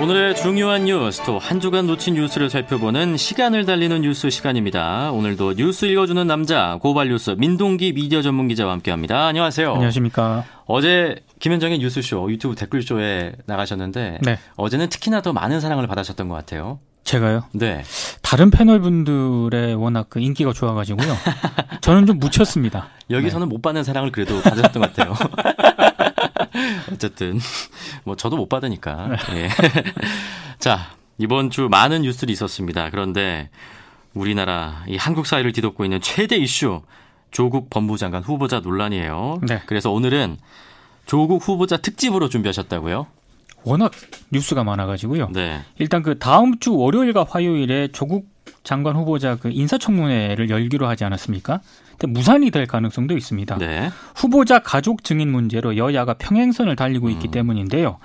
오늘의 중요한 뉴스 또 한 주간 놓친 뉴스를 살펴보는 시간을 달리는 뉴스 시간입니다. 오늘도 뉴스 읽어주는 남자 고발 뉴스 민동기 미디어 전문 기자와 함께합니다. 안녕하세요. 안녕하십니까. 어제 김현정의 뉴스쇼 유튜브 댓글쇼에 나가셨는데 네. 어제는 특히나 더 많은 사랑을 받으셨던 것 같아요. 제가요? 네. 다른 패널 분들의 워낙 그 인기가 좋아가지고요. 저는 좀 묻혔습니다. 여기서는 네. 못 받는 사랑을 그래도 받으셨던 것 같아요. 어쨌든 뭐 저도 못 받으니까. 예. 자 이번 주 많은 뉴스들이 있었습니다. 그런데 우리나라 이 한국 사회를 뒤덮고 있는 최대 이슈 조국 법무장관 후보자 논란이에요. 네. 그래서 오늘은 조국 후보자 특집으로 준비하셨다고요? 워낙 뉴스가 많아가지고요. 네. 일단 그 다음 주 월요일과 화요일에 조국 장관 후보자 그 인사청문회를 열기로 하지 않았습니까? 근데 무산이 될 가능성도 있습니다. 네. 후보자 가족 증인 문제로 여야가 평행선을 달리고 있기 음. 때문인데요.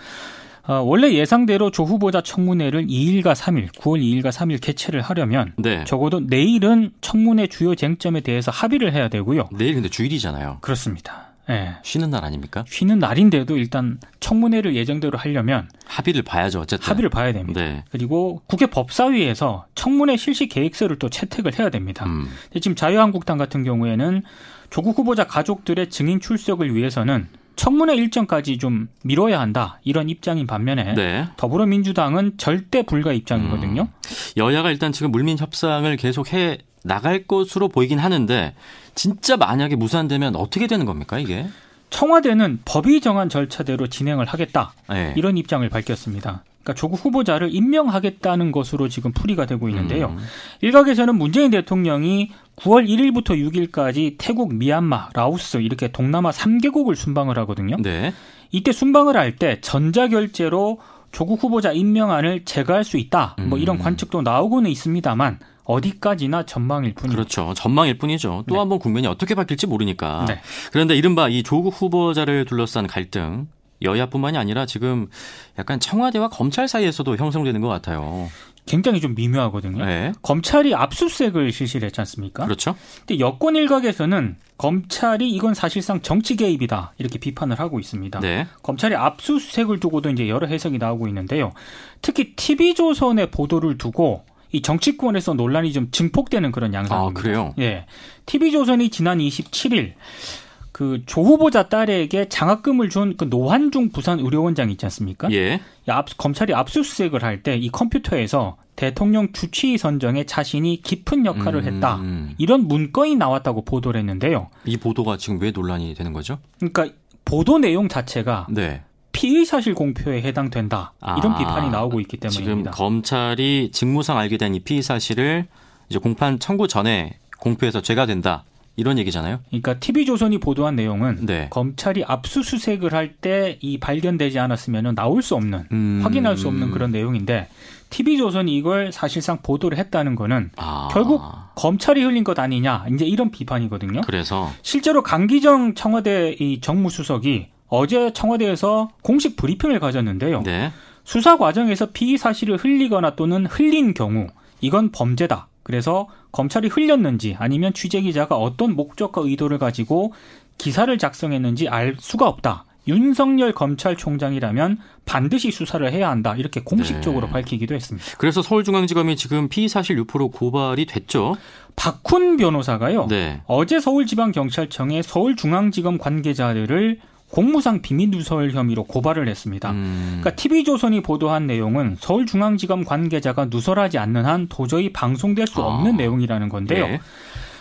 어, 원래 예상대로 조 후보자 청문회를 2일과 3일, 9월 2일과 3일 개최를 하려면 네. 적어도 내일은 청문회 주요 쟁점에 대해서 합의를 해야 되고요. 내일 근데 주일이잖아요. 그렇습니다. 네. 쉬는 날 아닙니까? 쉬는 날인데도 일단 청문회를 예정대로 하려면 합의를 봐야죠. 어쨌든 합의를 봐야 됩니다. 네. 그리고 국회 법사위에서 청문회 실시 계획서를 또 채택을 해야 됩니다. 음. 지금 자유한국당 같은 경우에는 조국 후보자 가족들의 증인 출석을 위해서는 청문회 일정까지 좀 미뤄야 한다 이런 입장인 반면에 네. 더불어민주당은 절대 불가 입장이거든요. 음. 여야가 일단 지금 물민 협상을 계속 해 나갈 것으로 보이긴 하는데 진짜 만약에 무산되면 어떻게 되는 겁니까 이게? 청와대는 법이 정한 절차대로 진행을 하겠다 네. 이런 입장을 밝혔습니다. 그러니까 조국 후보자를 임명하겠다는 것으로 지금 풀이가 되고 있는데요. 음. 일각에서는 문재인 대통령이 9월 1일부터 6일까지 태국, 미얀마, 라오스 이렇게 동남아 3개국을 순방을 하거든요. 네. 이때 순방을 할 때 전자결제로 조국 후보자 임명안을 제거할 수 있다. 뭐 이런 음. 관측도 나오고는 있습니다만 어디까지나 전망일 뿐이죠. 그렇죠. 전망일 뿐이죠. 또 한번 네. 국면이 어떻게 바뀔지 모르니까. 네. 그런데 이른바 이 조국 후보자를 둘러싼 갈등 여야뿐만이 아니라 지금 약간 청와대와 검찰 사이에서도 형성되는 것 같아요. 굉장히 좀 미묘하거든요. 네. 검찰이 압수수색을 실시를 했지 않습니까? 그렇죠. 근데 여권 일각에서는 검찰이 이건 사실상 정치 개입이다 이렇게 비판을 하고 있습니다. 네. 검찰이 압수수색을 두고도 이제 여러 해석이 나오고 있는데요. 특히 TV조선의 보도를 두고 이 정치권에서 논란이 좀 증폭되는 그런 양상입니다. 아, 그래요? 예. TV조선이 지난 27일 그조 후보자 딸에게 장학금을 준 그 노한중 부산 의료원장 있지 않습니까? 예. 압, 검찰이 압수수색을 할 때 이 컴퓨터에서 대통령 주치의 선정에 자신이 깊은 역할을 음, 했다. 이런 문건이 나왔다고 보도를 했는데요. 이 보도가 지금 왜 논란이 되는 거죠? 그러니까 보도 내용 자체가 네. 피의 사실 공표에 해당된다 이런 아, 비판이 나오고 있기 때문입니다. 지금 검찰이 직무상 알게 된 이 피의 사실을 이제 공판 청구 전에 공표해서 죄가 된다. 이런 얘기잖아요. 그러니까 TV조선이 보도한 내용은 네. 검찰이 압수수색을 할 때 이 발견되지 않았으면 나올 수 없는 음. 확인할 수 없는 그런 내용인데 TV조선이 이걸 사실상 보도를 했다는 거는 아. 결국 검찰이 흘린 것 아니냐 이제 이런 비판이거든요. 그래서 실제로 강기정 청와대 이 정무수석이 어제 청와대에서 공식 브리핑을 가졌는데요. 네. 수사 과정에서 피의 사실을 흘리거나 또는 흘린 경우 이건 범죄다. 그래서 검찰이 흘렸는지 아니면 취재 기자가 어떤 목적과 의도를 가지고 기사를 작성했는지 알 수가 없다. 윤석열 검찰총장이라면 반드시 수사를 해야 한다. 이렇게 공식적으로 네. 밝히기도 했습니다. 그래서 서울중앙지검이 지금 피의 사실 유포로 고발이 됐죠. 박훈 변호사가요. 네. 어제 서울지방경찰청에 서울중앙지검 관계자들을 공무상 비밀 누설 혐의로 고발을 했습니다. 음. 그러니까 TV조선이 보도한 내용은 서울중앙지검 관계자가 누설하지 않는 한 도저히 방송될 수 없는 아. 내용이라는 건데요. 네.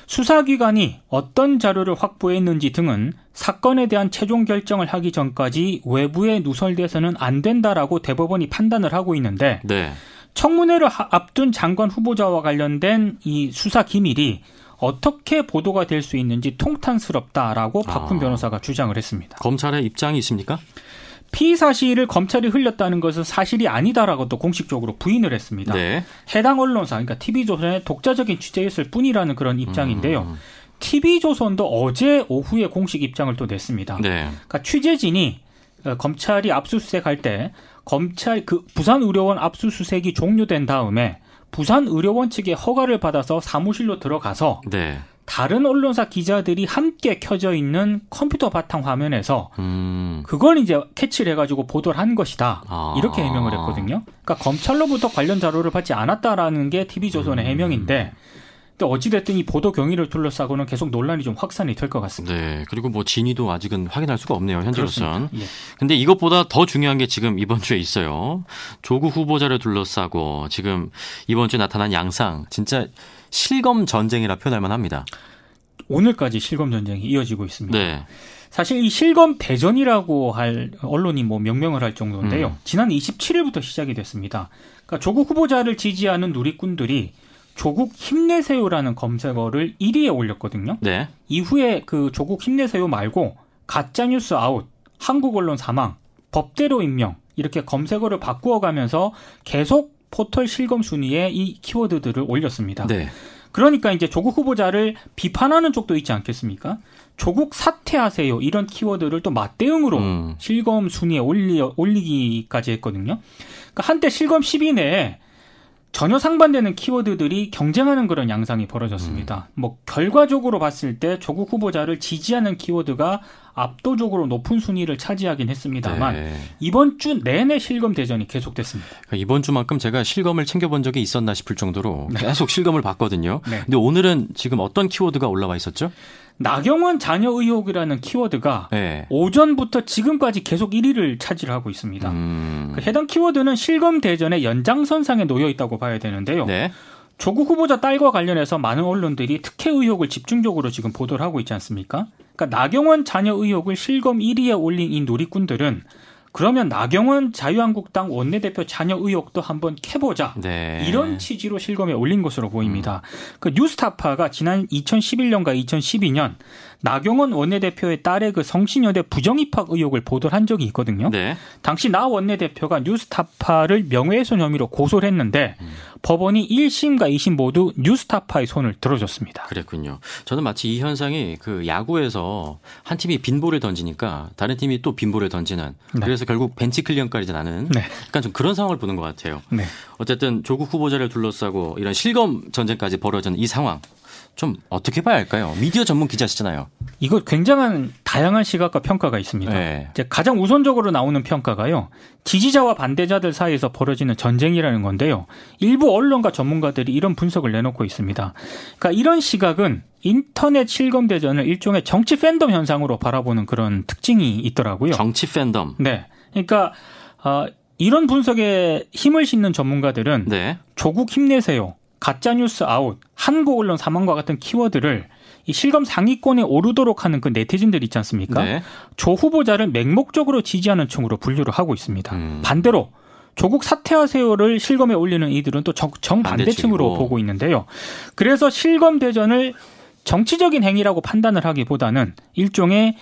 수사기관이 어떤 자료를 확보했는지 등은 사건에 대한 최종 결정을 하기 전까지 외부에 누설돼서는 안 된다라고 대법원이 판단을 하고 있는데 네. 청문회를 앞둔 장관 후보자와 관련된 이 수사 기밀이 어떻게 보도가 될 수 있는지 통탄스럽다라고 박훈 아. 변호사가 주장을 했습니다. 검찰의 입장이 있습니까? 피의 사실을 검찰이 흘렸다는 것은 사실이 아니다라고 또 공식적으로 부인을 했습니다. 네. 해당 언론사, 그러니까 TV조선의 독자적인 취재였을 뿐이라는 그런 입장인데요. 음. TV조선도 어제 오후에 공식 입장을 또 냈습니다. 네. 그러니까 취재진이 어, 검찰이 압수수색할 때 검찰 그 부산 의료원 압수수색이 종료된 다음에 부산 의료원 측의 허가를 받아서 사무실로 들어가서 네. 다른 언론사 기자들이 함께 켜져 있는 컴퓨터 바탕 화면에서 음. 그걸 이제 캐치를 해가지고 보도를 한 것이다. 아. 이렇게 해명을 했거든요. 그러니까 검찰로부터 관련 자료를 받지 않았다라는 게 TV조선의 음. 해명인데 근데 어찌됐든 이 보도 경위를 둘러싸고는 계속 논란이 좀 확산이 될 것 같습니다. 네. 그리고 뭐 진위도 아직은 확인할 수가 없네요. 현재로선. 예. 근데 이것보다 더 중요한 게 지금 이번 주에 있어요. 조국 후보자를 둘러싸고 지금 이번 주에 나타난 양상 진짜 실검 전쟁이라 표현할 만합니다. 오늘까지 실검 전쟁이 이어지고 있습니다. 네. 사실 이 실검 대전이라고 할 언론이 뭐 명명을 할 정도인데요. 음. 지난 27일부터 시작이 됐습니다. 그러니까 조국 후보자를 지지하는 누리꾼들이 조국 힘내세요라는 검색어를 1위에 올렸거든요. 네. 이후에 그 조국 힘내세요 말고 가짜 뉴스 아웃, 한국 언론 사망, 법대로 임명 이렇게 검색어를 바꾸어 가면서 계속 포털 실검 순위에 이 키워드들을 올렸습니다. 네. 그러니까 이제 조국 후보자를 비판하는 쪽도 있지 않겠습니까? 조국 사퇴하세요 이런 키워드를 또 맞대응으로 음. 실검 순위에 올리 올리기까지 했거든요. 그러니까 한때 실검 10위 내에 전혀 상반되는 키워드들이 경쟁하는 그런 양상이 벌어졌습니다. 음. 뭐 결과적으로 봤을 때 조국 후보자를 지지하는 키워드가 압도적으로 높은 순위를 차지하긴 했습니다만 네. 이번 주 내내 실검 대전이 계속됐습니다. 그러니까 이번 주만큼 제가 실검을 챙겨본 적이 있었나 싶을 정도로 네. 계속 실검을 봤거든요. 네. 근데 오늘은 지금 어떤 키워드가 올라와 있었죠? 나경원 자녀 의혹이라는 키워드가 네. 오전부터 지금까지 계속 1위를 차지하고 있습니다. 음. 그 해당 키워드는 실검 대전의 연장선상에 놓여 있다고 봐야 되는데요. 네. 조국 후보자 딸과 관련해서 많은 언론들이 특혜 의혹을 집중적으로 지금 보도를 하고 있지 않습니까? 그러니까 나경원 자녀 의혹을 실검 1위에 올린 이 누리꾼들은 그러면 나경원 자유한국당 원내대표 자녀 의혹도 한번 캐보자. 네. 이런 취지로 실검에 올린 것으로 보입니다. 음. 그 뉴스타파가 지난 2011년과 2012년 나경원 원내대표의 딸의 그 성신여대 부정입학 의혹을 보도를 한 적이 있거든요. 네. 당시 나 원내대표가 뉴스타파를 명예훼손 혐의로 고소를 했는데 음. 법원이 1심과 2심 모두 뉴스타파의 손을 들어줬습니다. 그랬군요. 저는 마치 이 현상이 그 야구에서 한 팀이 빈볼을 던지니까 다른 팀이 또 빈볼을 던지는 네. 그래서 결국 벤치 클리언까지 나는 네. 약간 좀 그런 상황을 보는 것 같아요. 네. 어쨌든 조국 후보자를 둘러싸고 이런 실검 전쟁까지 벌어진 이 상황 좀 어떻게 봐야 할까요? 미디어 전문 기자시잖아요. 이거 굉장한 다양한 시각과 평가가 있습니다. 네. 이제 가장 우선적으로 나오는 평가가요. 지지자와 반대자들 사이에서 벌어지는 전쟁이라는 건데요. 일부 언론과 전문가들이 이런 분석을 내놓고 있습니다. 그러니까 이런 시각은 인터넷 실검 대전을 일종의 정치 팬덤 현상으로 바라보는 그런 특징이 있더라고요. 정치 팬덤. 네. 그러니까 어, 이런 분석에 힘을 싣는 전문가들은 네. 조국 힘내세요. 가짜뉴스 아웃, 한국 언론 사망과 같은 키워드를 이 실검 상위권에 오르도록 하는 그 네티즌들 있지 않습니까? 네. 조 후보자를 맹목적으로 지지하는 층으로 분류를 하고 있습니다. 음. 반대로 조국 사퇴하세요를 실검에 올리는 이들은 또 정반대층으로 보고 있는데요. 그래서 실검 대전을 정치적인 행위라고 판단을 하기보다는 일종의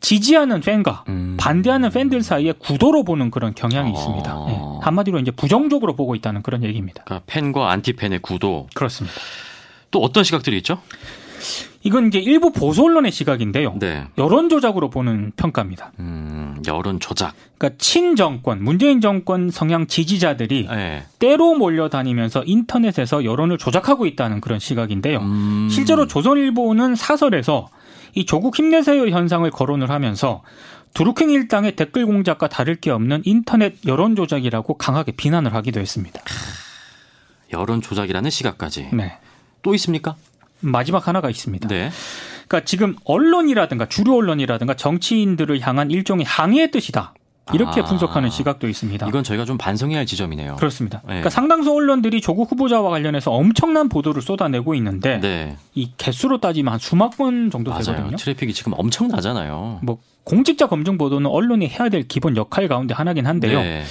지지하는 팬과 음. 반대하는 팬들 사이에 구도로 보는 그런 경향이 어. 있습니다. 네. 한마디로 이제 부정적으로 보고 있다는 그런 얘기입니다. 그러니까 팬과 안티팬의 구도. 그렇습니다. 또 어떤 시각들이 있죠? 이건 이제 일부 보수 언론의 시각인데요. 네. 여론 조작으로 보는 평가입니다. 음, 여론 조작. 그러니까 친정권, 문재인 정권 성향 지지자들이 네. 때로 몰려다니면서 인터넷에서 여론을 조작하고 있다는 그런 시각인데요. 음. 실제로 조선일보는 사설에서 이 조국 힘내세요 현상을 거론을 하면서 두루킹 일당의 댓글 공작과 다를 게 없는 인터넷 여론 조작이라고 강하게 비난을 하기도 했습니다. 여론 조작이라는 시각까지. 네. 또 있습니까? 마지막 하나가 있습니다. 네. 그러니까 지금 언론이라든가 주류 언론이라든가 정치인들을 향한 일종의 항의의 뜻이다. 이렇게 아, 분석하는 시각도 있습니다. 이건 저희가 좀 반성해야 할 지점이네요. 그렇습니다. 네. 그러니까 상당수 언론들이 조국 후보자와 관련해서 엄청난 보도를 쏟아내고 있는데 네. 이 개수로 따지면 한 수만 건 정도 맞아요. 되거든요. 트래픽이 지금 엄청나잖아요. 뭐 공직자 검증 보도는 언론이 해야 될 기본 역할 가운데 하나긴 한데요. 네.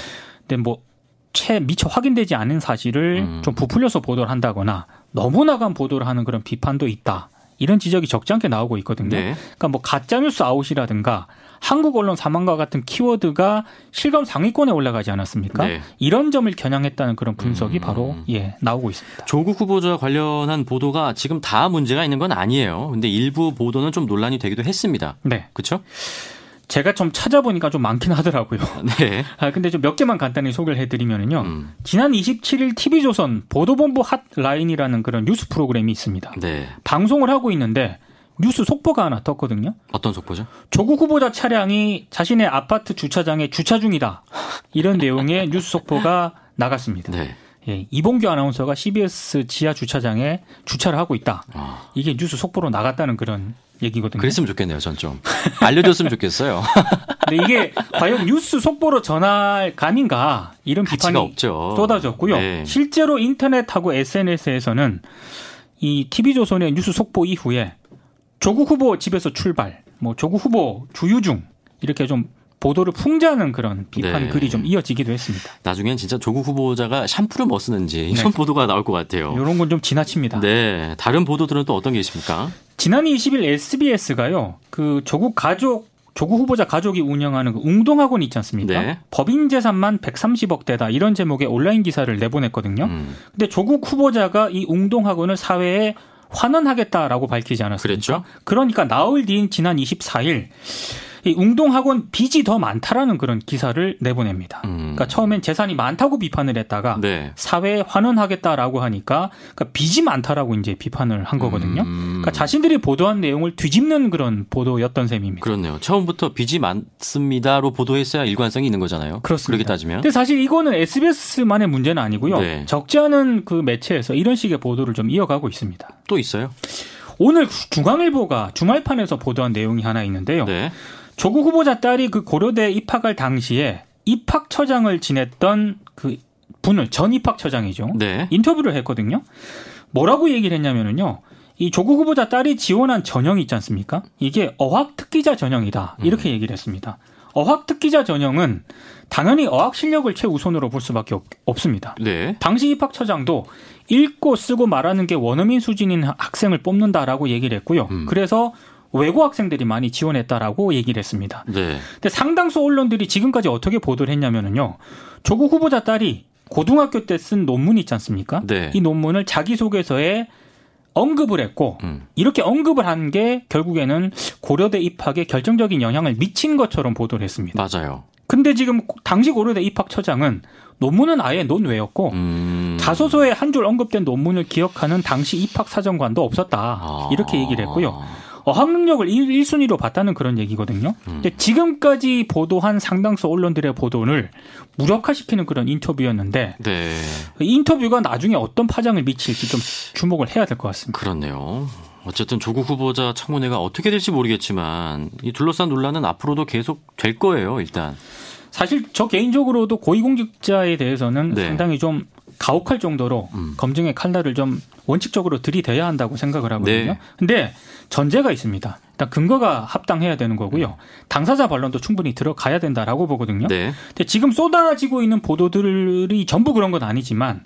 근데 뭐채 미처 확인되지 않은 사실을 음. 좀 부풀려서 보도를 한다거나 너무 나간 보도를 하는 그런 비판도 있다. 이런 지적이 적지 않게 나오고 있거든요. 네. 그러니까 뭐 가짜뉴스 아웃이라든가 한국 언론 사망과 같은 키워드가 실검 상위권에 올라가지 않았습니까? 네. 이런 점을 겨냥했다는 그런 분석이 음. 바로 예 나오고 있습니다. 조국 후보자 관련한 보도가 지금 다 문제가 있는 건 아니에요. 근데 일부 보도는 좀 논란이 되기도 했습니다. 네. 그렇죠? 제가 좀 찾아보니까 좀 많긴 하더라고요. 네. 아, 근데 좀 몇 개만 간단히 소개를 해드리면요. 음. 지난 27일 TV조선 보도본부 핫라인이라는 그런 뉴스 프로그램이 있습니다. 네. 방송을 하고 있는데 뉴스 속보가 하나 떴거든요. 어떤 속보죠? 조국 후보자 차량이 자신의 아파트 주차장에 주차 중이다. 이런 내용의 뉴스 속보가 나갔습니다. 네. 예, 이봉규 아나운서가 CBS 지하 주차장에 주차를 하고 있다. 아. 이게 뉴스 속보로 나갔다는 그런 얘기거든요. 그랬으면 좋겠네요, 전 좀. 알려줬으면 좋겠어요. 근데 이게 과연 뉴스 속보로 전할 감인가 이런 비판이 없죠. 쏟아졌고요. 네. 실제로 인터넷하고 SNS에서는 이 TV조선의 뉴스 속보 이후에 조국 후보 집에서 출발, 뭐 조국 후보 주유 중 이렇게 좀 보도를 풍자하는 그런 비판 네. 글이 좀 이어지기도 했습니다. 나중엔 진짜 조국 후보자가 샴푸를 뭐 쓰는지 이런 네. 보도가 나올 것 같아요. 이런 건 좀 지나칩니다. 네. 다른 보도들은 또 어떤 게 있습니까? 지난 20일 SBS가요. 그 조국 가족 조국 후보자 가족이 운영하는 그 웅동학원 있지 않습니까? 네. 법인 재산만 130억 대다 이런 제목의 온라인 기사를 내보냈거든요. 음. 근데 조국 후보자가 이 웅동학원을 사회에 환원하겠다라고 밝히지 않았습니까? 그랬죠. 그러니까 나흘 뒤인 지난 24일 이 웅동학원 빚이 더 많다라는 그런 기사를 내보냅니다. 음. 그러니까 처음엔 재산이 많다고 비판을 했다가 네. 사회에 환원하겠다라고 하니까 그러니까 빚이 많다라고 이제 비판을 한 거거든요. 음. 그러니까 자신들이 보도한 내용을 뒤집는 그런 보도였던 셈입니다. 그렇네요. 처음부터 빚이 많습니다로 보도했어야 일관성이 있는 거잖아요. 그렇습니다. 그렇게 따지면. 근데 사실 이거는 SBS만의 문제는 아니고요. 네. 적지 않은 그 매체에서 이런 식의 보도를 좀 이어가고 있습니다. 또 있어요? 오늘 중앙일보가 주말판에서 보도한 내용이 하나 있는데요. 네. 조국 후보자 딸이 그 고려대 입학할 당시에 입학처장을 지냈던 그 분을 전 입학처장이죠. 네. 인터뷰를 했거든요. 뭐라고 얘기를 했냐면은요. 이 조국 후보자 딸이 지원한 전형이 있지 않습니까? 이게 어학 특기자 전형이다. 이렇게 음. 얘기를 했습니다. 어학 특기자 전형은 당연히 어학 실력을 최우선으로 볼 수밖에 없, 습니다 네. 당시 입학처장도 읽고 쓰고 말하는 게 원어민 수준인 학생을 뽑는다라고 얘기를 했고요. 음. 그래서 외고 학생들이 많이 지원했다라고 얘기를 했습니다. 네. 근데 상당수 언론들이 지금까지 어떻게 보도를 했냐면은요. 조국 후보자 딸이 고등학교 때 쓴 논문 있지 않습니까? 네. 이 논문을 자기소개서에 언급을 했고 음. 이렇게 언급을 한 게 결국에는 고려대 입학에 결정적인 영향을 미친 것처럼 보도를 했습니다. 맞아요. 근데 지금 당시 고려대 입학 처장은 논문은 아예 논외였고 음. 자소서에 한 줄 언급된 논문을 기억하는 당시 입학 사정관도 없었다. 아. 이렇게 얘기를 했고요. 어학 능력을 1, 순위로 봤다는 그런 얘기거든요. 음. 근데 지금까지 보도한 상당수 언론들의 보도를 무력화시키는 그런 인터뷰였는데 네. 인터뷰가 나중에 어떤 파장을 미칠지 좀 주목을 해야 될 것 같습니다. 그렇네요. 어쨌든 조국 후보자 청문회가 어떻게 될지 모르겠지만 이 둘러싼 논란은 앞으로도 계속 될 거예요. 일단 사실 저 개인적으로도 고위공직자에 대해서는 네. 상당히 좀 가혹할 정도로 음. 검증의 칼날을 좀 원칙적으로 들이대야 한다고 생각을 하거든요. 네. 근데 전제가 있습니다. 일단 근거가 합당해야 되는 거고요. 당사자 반론도 충분히 들어가야 된다라고 보거든요. 네. 근데 지금 쏟아지고 있는 보도들이 전부 그런 건 아니지만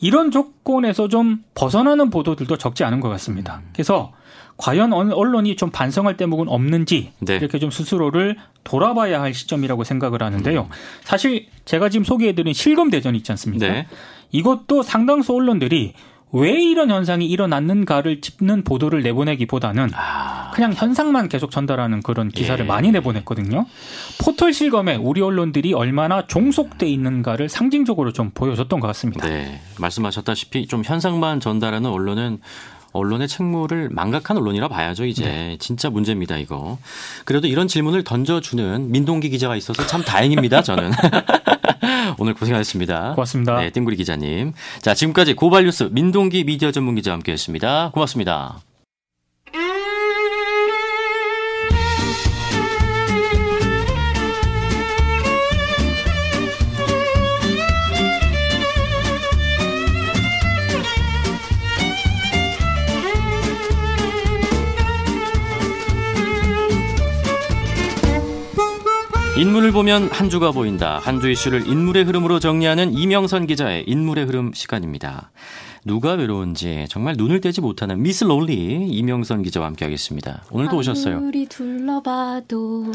이런 조건에서 좀 벗어나는 보도들도 적지 않은 것 같습니다. 음. 그래서 과연 언론이 좀 반성할 대목은 없는지 네. 이렇게 좀 스스로를 돌아봐야 할 시점이라고 생각을 하는데요. 음. 사실 제가 지금 소개해드린 실검 대전 있지 않습니까? 네. 이것도 상당수 언론들이 왜 이런 현상이 일어났는가를 짚는 보도를 내보내기보다는 아... 그냥 현상만 계속 전달하는 그런 기사를 예. 많이 내보냈거든요. 포털 실검에 우리 언론들이 얼마나 종속돼 있는가를 상징적으로 좀 보여줬던 것 같습니다. 네, 말씀하셨다시피 좀 현상만 전달하는 언론은 언론의 책무를 망각한 언론이라 봐야죠, 이제. 네. 진짜 문제입니다, 이거. 그래도 이런 질문을 던져주는 민동기 기자가 있어서 참 다행입니다, 저는. 오늘 고생하셨습니다. 고맙습니다. 네, 띵구리 기자님. 자, 지금까지 고발뉴스 민동기 미디어 전문 기자와 함께 했습니다. 고맙습니다. 인물을 보면 한 주가 보인다. 한 주 이슈를 인물의 흐름으로 정리하는 이명선 기자의 인물의 흐름 시간입니다. 누가 외로운지 정말 눈을 떼지 못하는 미스 롤리 이명선 기자와 함께하겠습니다. 오늘도 오셨어요. 아무리 둘러봐도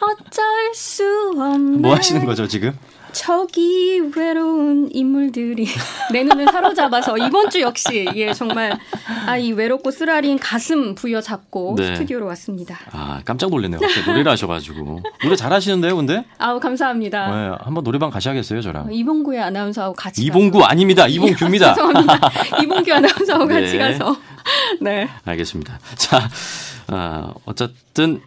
어쩔 수 없네. 뭐 하시는 거죠 지금? 저기 외로운 인물들이 내 눈을 사로잡아서 이번 주 역시 예 정말 아 이 외롭고 쓰라린 가슴 부여잡고 네. 스튜디오로 왔습니다. 아 깜짝 놀랐네요. 노래를 하셔가지고 노래 잘하시는데요, 근데? 아우 감사합니다. 네, 한번 노래방 가셔야겠어요, 저랑. 이봉구의 아나운서하고 같이. 이봉구 가서. 아닙니다, 이봉규입니다. 죄송합니다. 이봉규 아나운서하고 네. 같이 가서. 네. 알겠습니다. 자, 어, 어쨌든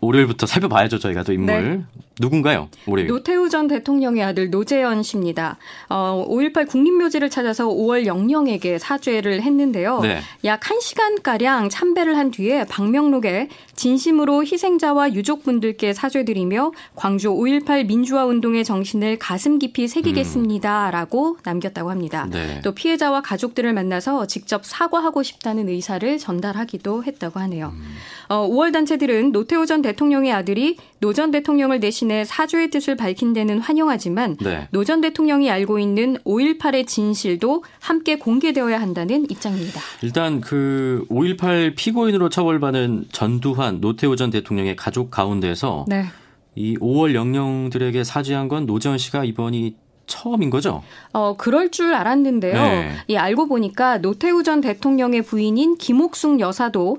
월요일부터 살펴봐야죠, 저희가 또 인물. 네. 누군가요? 올해 노태우 전 대통령의 아들 노재현 씨입니다. 어, 5.18 국립묘지를 찾아서 5월 영령에게 사죄를 했는데요. 네. 약 1시간 가량 참배를 한 뒤에 방명록에 진심으로 희생자와 유족분들께 사죄드리며 광주 5.18 민주화 운동의 정신을 가슴 깊이 새기겠습니다. 라고 남겼다고 합니다. 네. 또 피해자와 가족들을 만나서 직접 사과하고 싶다는 의사를 전달하기도 했다고 하네요. 음. 어, 5월 단체들은 노태우 전 대통령 의 아들이 노 전 대통령을 대신해 사죄의 뜻을 밝힌 데는 환영하지만 네. 노전 대통령이 알고 있는 5.18의 진실도 함께 공개되어야 한다는 입장입니다. 일단 그 5.18 피고인으로 처벌받은 전두환 노태우 전 대통령의 가족 가운데서 네. 이 5월 영령들에게 사죄한 건 노재현 씨가 이번이 처음인 거죠? 어, 그럴 줄 알았는데요. 네. 이 알고 보니까 노태우 전 대통령의 부인인 김옥숙 여사도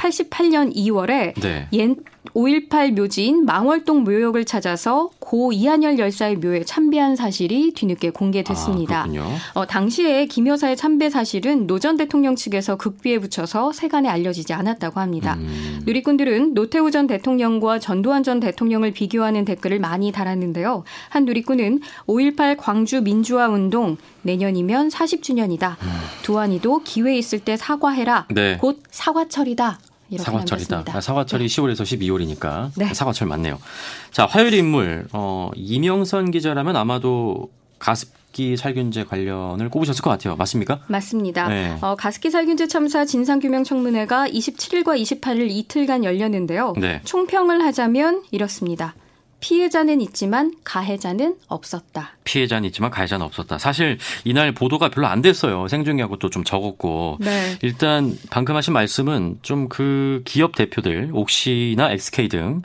1988년 2월에 네. 옛5.18 묘지인 망월동 묘역을 찾아서 고 이한열 열사의 묘에 참배한 사실이 뒤늦게 공개됐습니다. 아, 어, 당시에 김 여사의 참배 사실은 노 전 대통령 측에서 극비에 붙여서 세간에 알려지지 않았다고 합니다. 음. 누리꾼들은 노태우 전 대통령과 전두환 전 대통령을 비교하는 댓글을 많이 달았는데요. 한 누리꾼은 5.18 광주 민주화 운동 내년이면 40주년이다. 음. 두환이도 기회 있을 때 사과해라. 네. 곧 사과철이다. 사과철이다. 아, 사과철이 네. 10월에서 12월이니까 네. 사과철 맞네요. 자, 화요일 인물 어, 이명선 기자라면 아마도 가습기 살균제 관련을 꼽으셨을 것 같아요. 맞습니까? 맞습니다. 네. 어, 가습기 살균제 참사 진상규명 청문회가 27일과 28일 이틀간 열렸는데요. 네. 총평을 하자면 이렇습니다. 피해자는 있지만 가해자는 없었다. 피해자는 있지만 가해자는 없었다. 사실 이날 보도가 별로 안 됐어요. 생중계하고 또 좀 적었고. 네. 일단 방금 하신 말씀은 좀 그 기업 대표들 옥시나 XK 등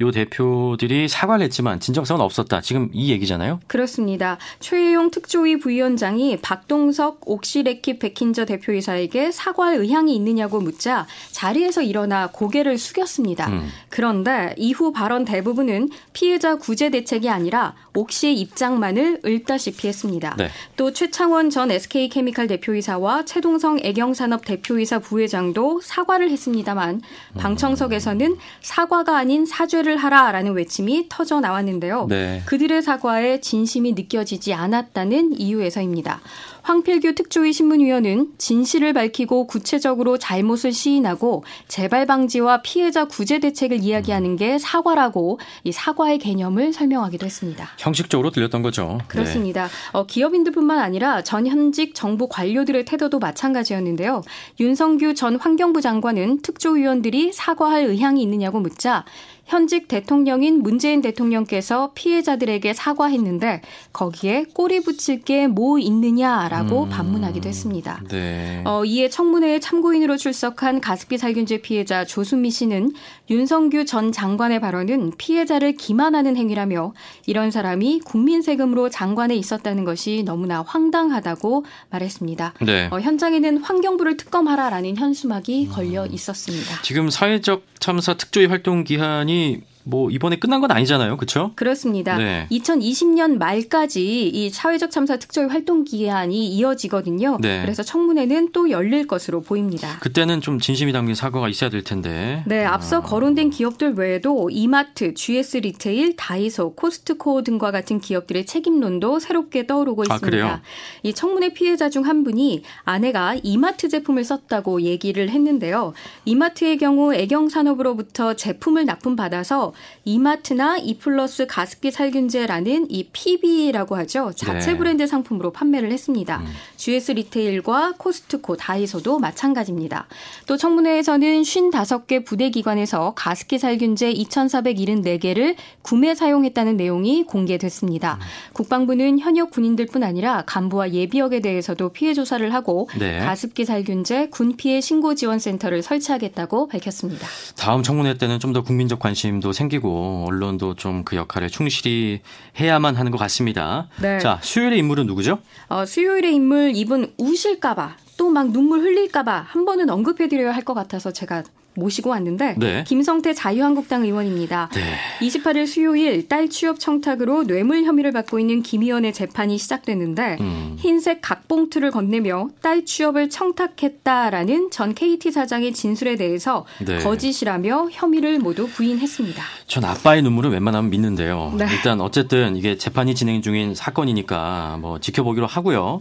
요 대표들이 사과를 했지만 진정성은 없었다. 지금 이 얘기잖아요. 그렇습니다. 최혜용 특조위 부위원장이 박동석 옥시레킷 백힌저 대표이사에게 사과할 의향이 있느냐고 묻자 자리에서 일어나 고개를 숙였습니다. 음. 그런데 이후 발언 대부분은 피해자 구제 대책이 아니라 옥시의 입장만을 읊다시피 했습니다. 네. 또 최창원 전 SK케미칼 대표이사와 최동성 애경산업 대표이사 부회장도 사과를 했습니다만 방청석에서는 사과가 아닌 사죄를 하라라는 외침이 터져 나왔는데요. 네. 그들의 사과에 진심이 느껴지지 않았다는 이유에서입니다. 황필규 특조위 신문위원은 진실을 밝히고 구체적으로 잘못을 시인하고 재발 방지와 피해자 구제 대책을 이야기하는 게 사과라고 이 사과의 개념을 설명하기도 했습니다. 형식적으로 들렸던 거죠. 그렇습니다. 네. 어, 기업인들뿐만 아니라 전 현직 정부 관료들의 태도도 마찬가지였는데요. 윤성규 전 환경부 장관은 특조위원들이 사과할 의향이 있느냐고 묻자 현직 대통령인 문재인 대통령께서 피해자들에게 사과했는데 거기에 꼬리 붙일 게 뭐 있느냐라고 음, 반문하기도 했습니다. 네. 어, 이에 청문회에 참고인으로 출석한 가습기 살균제 피해자 조순미 씨는 윤성규 전 장관의 발언은 피해자를 기만하는 행위라며 이런 사람이 국민 세금으로 장관에 있었다는 것이 너무나 황당하다고 말했습니다. 네. 어, 현장에는 환경부를 특검하라라는 현수막이 걸려 있었습니다. 지금 사회적 참사 특조위 활동 기한이 뭐 이번에 끝난 건 아니잖아요. 그렇죠? 그렇습니다. 네. 2020년 말까지 이 사회적 참사 특조위 활동 기한이 이어지거든요. 네. 그래서 청문회는 또 열릴 것으로 보입니다. 그때는 좀 진심이 담긴 사과가 있어야 될 텐데. 네, 앞서 아. 거론된 기업들 외에도 이마트, GS 리테일, 다이소, 코스트코 등과 같은 기업들의 책임론도 새롭게 떠오르고 아, 있습니다. 아, 이 청문회 피해자 중 한 분이 아내가 이마트 제품을 썼다고 얘기를 했는데요. 이마트의 경우 애경 산업으로부터 제품을 납품받아서 이마트나 이플러스 가습기 살균제라는 이 PB라고 하죠. 자체 네. 브랜드 상품으로 판매를 했습니다. 음. GS 리테일과 코스트코, 다이소도 마찬가지입니다. 또 청문회에서는 55개 부대 기관에서 가습기 살균제 2,474개를 구매 사용했다는 내용이 공개됐습니다. 음. 국방부는 현역 군인들뿐 아니라 간부와 예비역에 대해서도 피해 조사를 하고 네. 가습기 살균제 군 피해 신고 지원 센터를 설치하겠다고 밝혔습니다. 다음 청문회 때는 좀 더 국민적 관심도 생 생기고 언론도 좀 그 역할을 충실히 해야만 하는 것 같습니다. 네. 자, 수요일의 인물은 누구죠? 어, 수요일의 인물 이분 우실까봐 또 막 눈물 흘릴까봐 한 번은 언급해드려야 할 것 같아서 제가 모시고 왔는데 네. 김성태 자유한국당 의원입니다. 네. 28일 수요일 딸 취업 청탁으로 뇌물 혐의를 받고 있는 김 의원의 재판이 시작됐는데 음. 흰색 각봉투를 건네며 딸 취업을 청탁했다라는 전 KT 사장의 진술에 대해서 네. 거짓이라며 혐의를 모두 부인했습니다. 전 아빠의 눈물을 웬만하면 믿는데요. 네. 일단 어쨌든 이게 재판이 진행 중인 사건이니까 뭐 지켜보기로 하고요.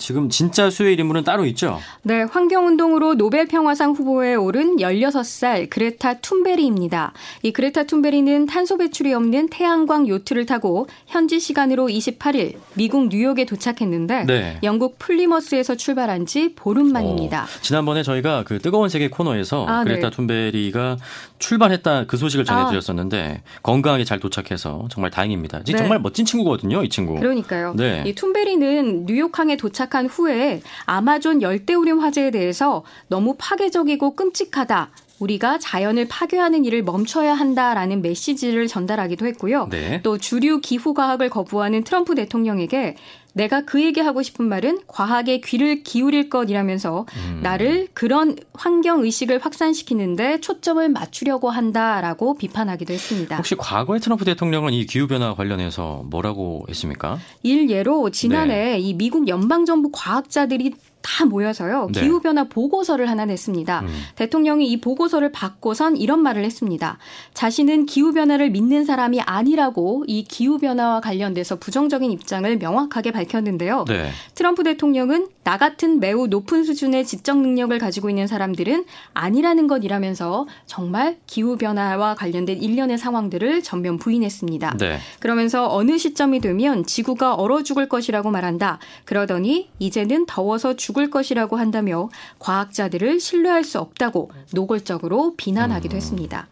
네. 지금 진짜 수요일 인물은 따로 있죠? 네, 환경운동으로 노벨 평화상 후보에 오른 16살 그레타 툰베리입니다. 이 그레타 툰베리는 탄소 배출이 없는 태양광 요트를 타고 현지 시간으로 28일 미국 뉴욕에 도착했는데 네. 영국 플리머스에서 출발한 지 보름 만입니다. 어, 지난번에 저희가 그 뜨거운 세계 코너에서 아, 네. 그레타 네. 툰베리가 출발했다 그 소식을 전해드렸었는데 아. 건강하게 잘 도착해서 정말 다행입니다. 네. 정말 멋진 친구거든요, 이 친구. 그러니까요. 네. 이 툰베리는 뉴욕항에 도착 도착한 후에 아마존 열대우림 화재에 대해서 너무 파괴적이고 끔찍하다. 우리가 자연을 파괴하는 일을 멈춰야 한다라는 메시지를 전달하기도 했고요. 네. 또 주류 기후과학을 거부하는 트럼프 대통령에게 내가 그에게 하고 싶은 말은 과학에 귀를 기울일 것이라면서 음. 나를 그런 환경 의식을 확산시키는데 초점을 맞추려고 한다라고 비판하기도 했습니다. 혹시 과거에 트럼프 대통령은 이 기후 변화 관련해서 뭐라고 했습니까? 일예로 지난해 네. 이 미국 연방 정부 과학자들이 다 모여서요 네. 기후 변화 보고서를 하나 냈습니다. 음. 대통령이 이 보고서를 받고선 이런 말을 했습니다. 자신은 기후 변화를 믿는 사람이 아니라고 이 기후 변화와 관련돼서 부정적인 입장을 명확하게 밝혔는데요. 네. 트럼프 대통령은 나 같은 매우 높은 수준의 지적 능력을 가지고 있는 사람들은 아니라는 것이라면서 정말 기후 변화와 관련된 일련의 상황들을 전면 부인했습니다. 네. 그러면서 어느 시점이 되면 지구가 얼어 죽을 것이라고 말한다. 그러더니 이제는 더워서 죽 죽을 것이라고 한다며 과학자들을 신뢰할 수 없다고 노골적으로 비난하기도 음. 했습니다.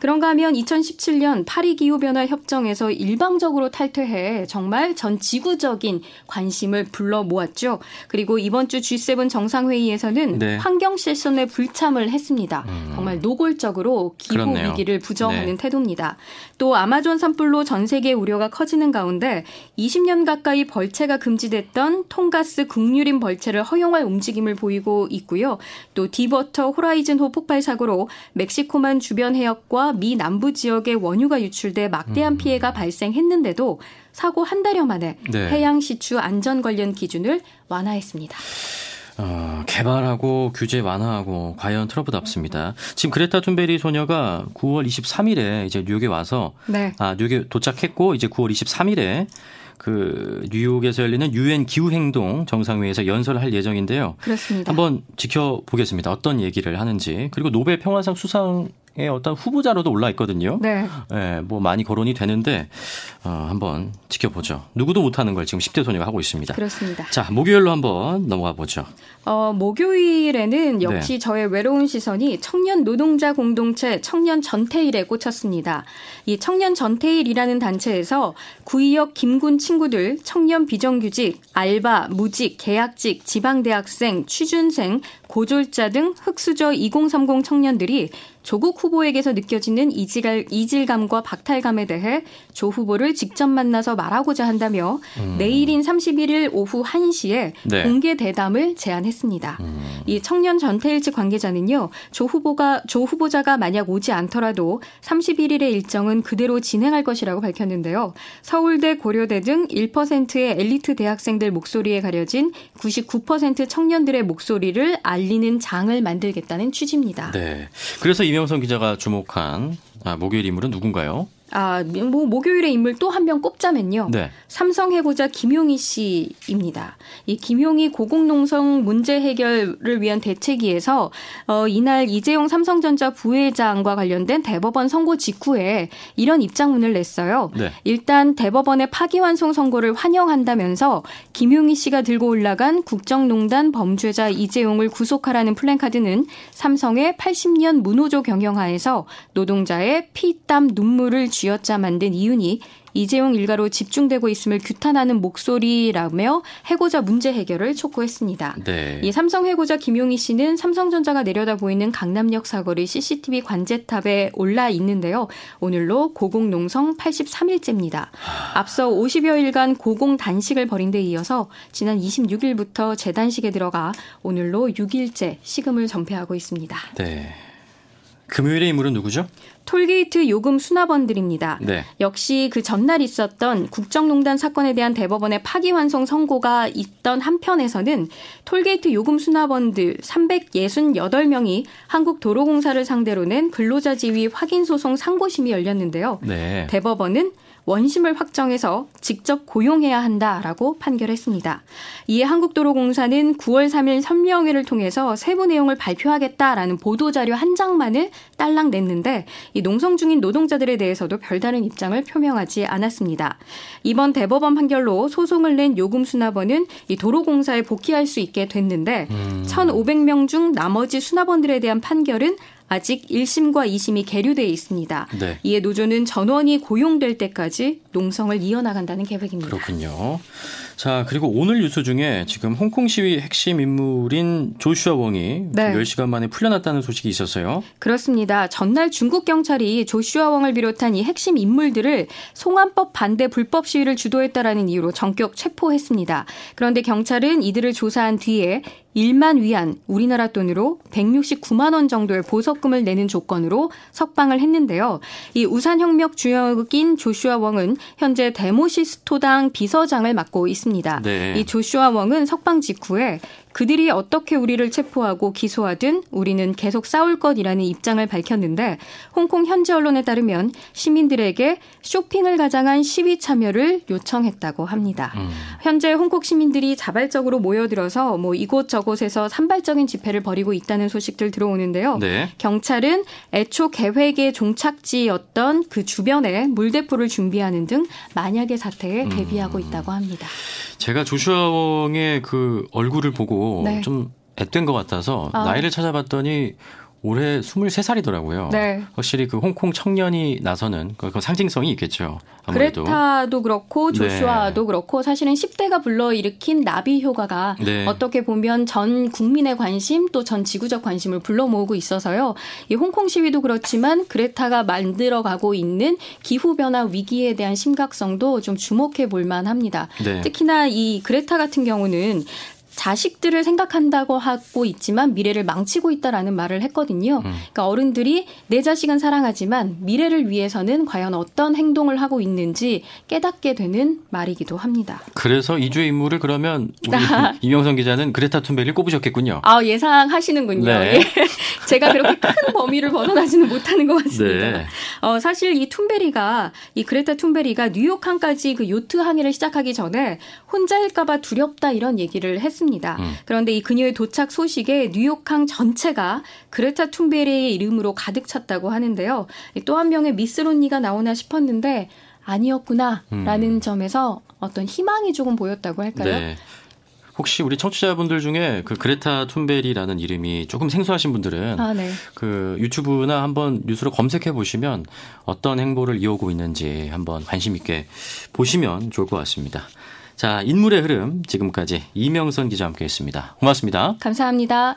그런가 하면 2017년 파리 기후변화 협정에서 일방적으로 탈퇴해 정말 전 지구적인 관심을 불러 모았죠. 그리고 이번 주 G7 정상회의에서는 네. 환경 세션에 불참을 했습니다. 음. 정말 노골적으로 기후 그렇네요. 위기를 부정하는 네. 태도입니다. 또 아마존 산불로 전 세계 우려가 커지는 가운데 20년 가까이 벌채가 금지됐던 통가스 국유림 벌채를 허용할 움직임을 보이고 있고요. 또 디버터 호라이즌호 폭발 사고로 멕시코만 주변 해역과 미 남부 지역에 원유가 유출돼 막대한 음. 피해가 발생했는데도 사고 한 달여 만에 네. 해양 시추 안전 관련 기준을 완화했습니다. 어, 개발하고 규제 완화하고 과연 트럼프답습니다. 지금 그레타 툰베리 소녀가 9월 23일에 이제 뉴욕에 와서 네. 아 뉴욕에 도착했고 이제 9월 23일에 그 뉴욕에서 열리는 유엔 기후 행동 정상회의에서 연설을 할 예정인데요. 그렇습니다. 한번 지켜보겠습니다. 어떤 얘기를 하는지. 그리고 노벨 평화상 수상 의 어떤 후보자로도 올라 있거든요. 네. 네. 뭐 많이 거론이 되는데 어, 한번 지켜보죠. 누구도 못하는 걸 지금 10대 소녀가 하고 있습니다. 그렇습니다. 자, 목요일로 한번 넘어가 보죠. 어, 목요일에는 역시 네. 저의 외로운 시선이 청년 노동자 공동체 청년 전태일에 꽂혔습니다. 이 청년 전태일이라는 단체에서 구의역 김군 친구들 청년 비정규직, 알바, 무직, 계약직, 지방대학생, 취준생, 고졸자 등 흑수저 2030 청년들이 조국 후보에게서 느껴지는 이질, 이질감과 박탈감에 대해 조 후보를 직접 만나서 말하고자 한다며 음. 내일인 31일 오후 1시에 네. 공개 대담을 제안했습니다. 음. 이 청년 전태일 측 관계자는요. 조 후보가 조 후보자가 만약 오지 않더라도 31일의 일정은 그대로 진행할 것이라고 밝혔는데요. 서울대, 고려대 등 1%의 엘리트 대학생들 목소리에 가려진 99% 청년들의 목소리를 알리는 장을 만들겠다는 취지입니다. 네. 그래서 이명선 기자가 주목한 아, 목요일 인물은 누군가요? 아, 뭐 목요일의 인물 또 한 명 꼽자면요. 네. 삼성 해고자 김용희 씨입니다. 이 김용희 고공농성 문제 해결을 위한 대책위에서 어, 이날 이재용 삼성전자 부회장과 관련된 대법원 선고 직후에 이런 입장문을 냈어요. 네. 일단 대법원의 파기환송 선고를 환영한다면서 김용희 씨가 들고 올라간 국정농단 범죄자 이재용을 구속하라는 플랜카드는 삼성의 80년 문호조 경영하에서 노동자의 피, 땀, 눈물을 쥐어짜 만든 이윤이 이재용 일가로 집중되고 있음을 규탄하는 목소리라며 해고자 문제 해결을 촉구했습니다. 네. 이 삼성 해고자 김용희 씨는 삼성전자가 내려다 보이는 강남역 사거리 CCTV 관제탑에 올라 있는데요. 오늘로 고공농성 83일째입니다. 앞서 50여일간 고공 단식을 벌인 데 이어서 지난 26일부터 재단식에 들어가 오늘로 6일째 식음을 전폐하고 있습니다. 네. 금요일의 인물은 누구죠? 톨게이트 요금 수납원들입니다. 네. 역시 그 전날 있었던 국정농단 사건에 대한 대법원의 파기환송 선고가 있던 한편에서는 톨게이트 요금 수납원들 368명이 한국도로공사를 상대로 낸 근로자 지위 확인 소송 상고심이 열렸는데요. 네. 대법원은 원심을 확정해서 직접 고용해야 한다라고 판결했습니다. 이에 한국도로공사는 9월 3일 선명회를 통해서 세부 내용을 발표하겠다라는 보도자료 한 장만을 딸랑 냈는데 이 농성 중인 노동자들에 대해서도 별다른 입장을 표명하지 않았습니다. 이번 대법원 판결로 소송을 낸 요금 수납원은 이 도로공사에 복귀할 수 있게 됐는데 음. 1,500명 중 나머지 수납원들에 대한 판결은 아직 1심과 2심이 계류돼 있습니다. 네. 이에 노조는 전원이 고용될 때까지 농성을 이어나간다는 계획입니다. 그렇군요. 자, 그리고 오늘 뉴스 중에 지금 홍콩 시위 핵심 인물인 조슈아 웡이 네. 10시간 만에 풀려났다는 소식이 있었어요. 그렇습니다. 전날 중국 경찰이 조슈아 웡을 비롯한 이 핵심 인물들을 송환법 반대 불법 시위를 주도했다라는 이유로 전격 체포했습니다. 그런데 경찰은 이들을 조사한 뒤에 1만 위안, 우리나라 돈으로 169만 원 정도의 보석금을 내는 조건으로 석방을 했는데요. 이 우산혁명 주역인 조슈아 웡은 현재 데모시스토당 비서장을 맡고 있습니다. 네. 이 조슈아 웡은 석방 직후에 그들이 어떻게 우리를 체포하고 기소하든 우리는 계속 싸울 것이라는 입장을 밝혔는데 홍콩 현지 언론에 따르면 시민들에게 쇼핑을 가장한 시위 참여를 요청했다고 합니다. 음. 현재 홍콩 시민들이 자발적으로 모여들어서 뭐 이곳저곳에서 산발적인 집회를 벌이고 있다는 소식들 들어오는데요. 네. 경찰은 애초 계획의 종착지였던 그 주변에 물대포를 준비하는 등 만약의 사태에 대비하고 음. 있다고 합니다. 제가 조슈아 웡의 그 얼굴을 보고 네. 좀 앳된 것 같아서 아. 나이를 찾아봤더니 올해 23살이더라고요. 네. 확실히 그 홍콩 청년이 나서는 그, 그 상징성이 있겠죠. 아무래도. 그레타도 그렇고 네. 조슈아도 네. 그렇고 사실은 10대가 불러일으킨 나비 효과가 네. 어떻게 보면 전 국민의 관심 또 전 지구적 관심을 불러 모으고 있어서요. 이 홍콩 시위도 그렇지만 그레타가 만들어가고 있는 기후 변화 위기에 대한 심각성도 좀 주목해 볼 만합니다. 네. 특히나 이 그레타 같은 경우는 자식들을 생각한다고 하고 있지만 미래를 망치고 있다라는 말을 했거든요. 음. 그러니까 어른들이 내 자식은 사랑하지만 미래를 위해서는 과연 어떤 행동을 하고 있는지 깨닫게 되는 말이기도 합니다. 그래서 이주의 인물을 그러면 우리 이명선 기자는 그레타 툰베리를 꼽으셨겠군요. 아 예상하시는군요. 네. 예. 제가 그렇게 큰 범위를 벗어나지는 못하는 것 같습니다. 네. 어, 사실 이 툰베리가 이 그레타 툰베리가 뉴욕 항까지 그 요트 항해를 시작하기 전에 혼자일까봐 두렵다 이런 얘기를 했습니다. 했습니다. 음. 그런데 이 그녀의 도착 소식에 뉴욕항 전체가 그레타 툰베리의 이름으로 가득 찼다고 하는데요. 또 한 명의 미스 론니가 나오나 싶었는데 아니었구나라는 음. 점에서 어떤 희망이 조금 보였다고 할까요? 네. 혹시 우리 청취자분들 중에 그 그레타 툰베리라는 이름이 조금 생소하신 분들은 아, 네. 그 유튜브나 한번 뉴스로 검색해 보시면 어떤 행보를 이어오고 있는지 한번 관심 있게 보시면 좋을 것 같습니다. 자, 인물의 흐름 지금까지 이명선 기자와 함께 했습니다. 고맙습니다. 감사합니다.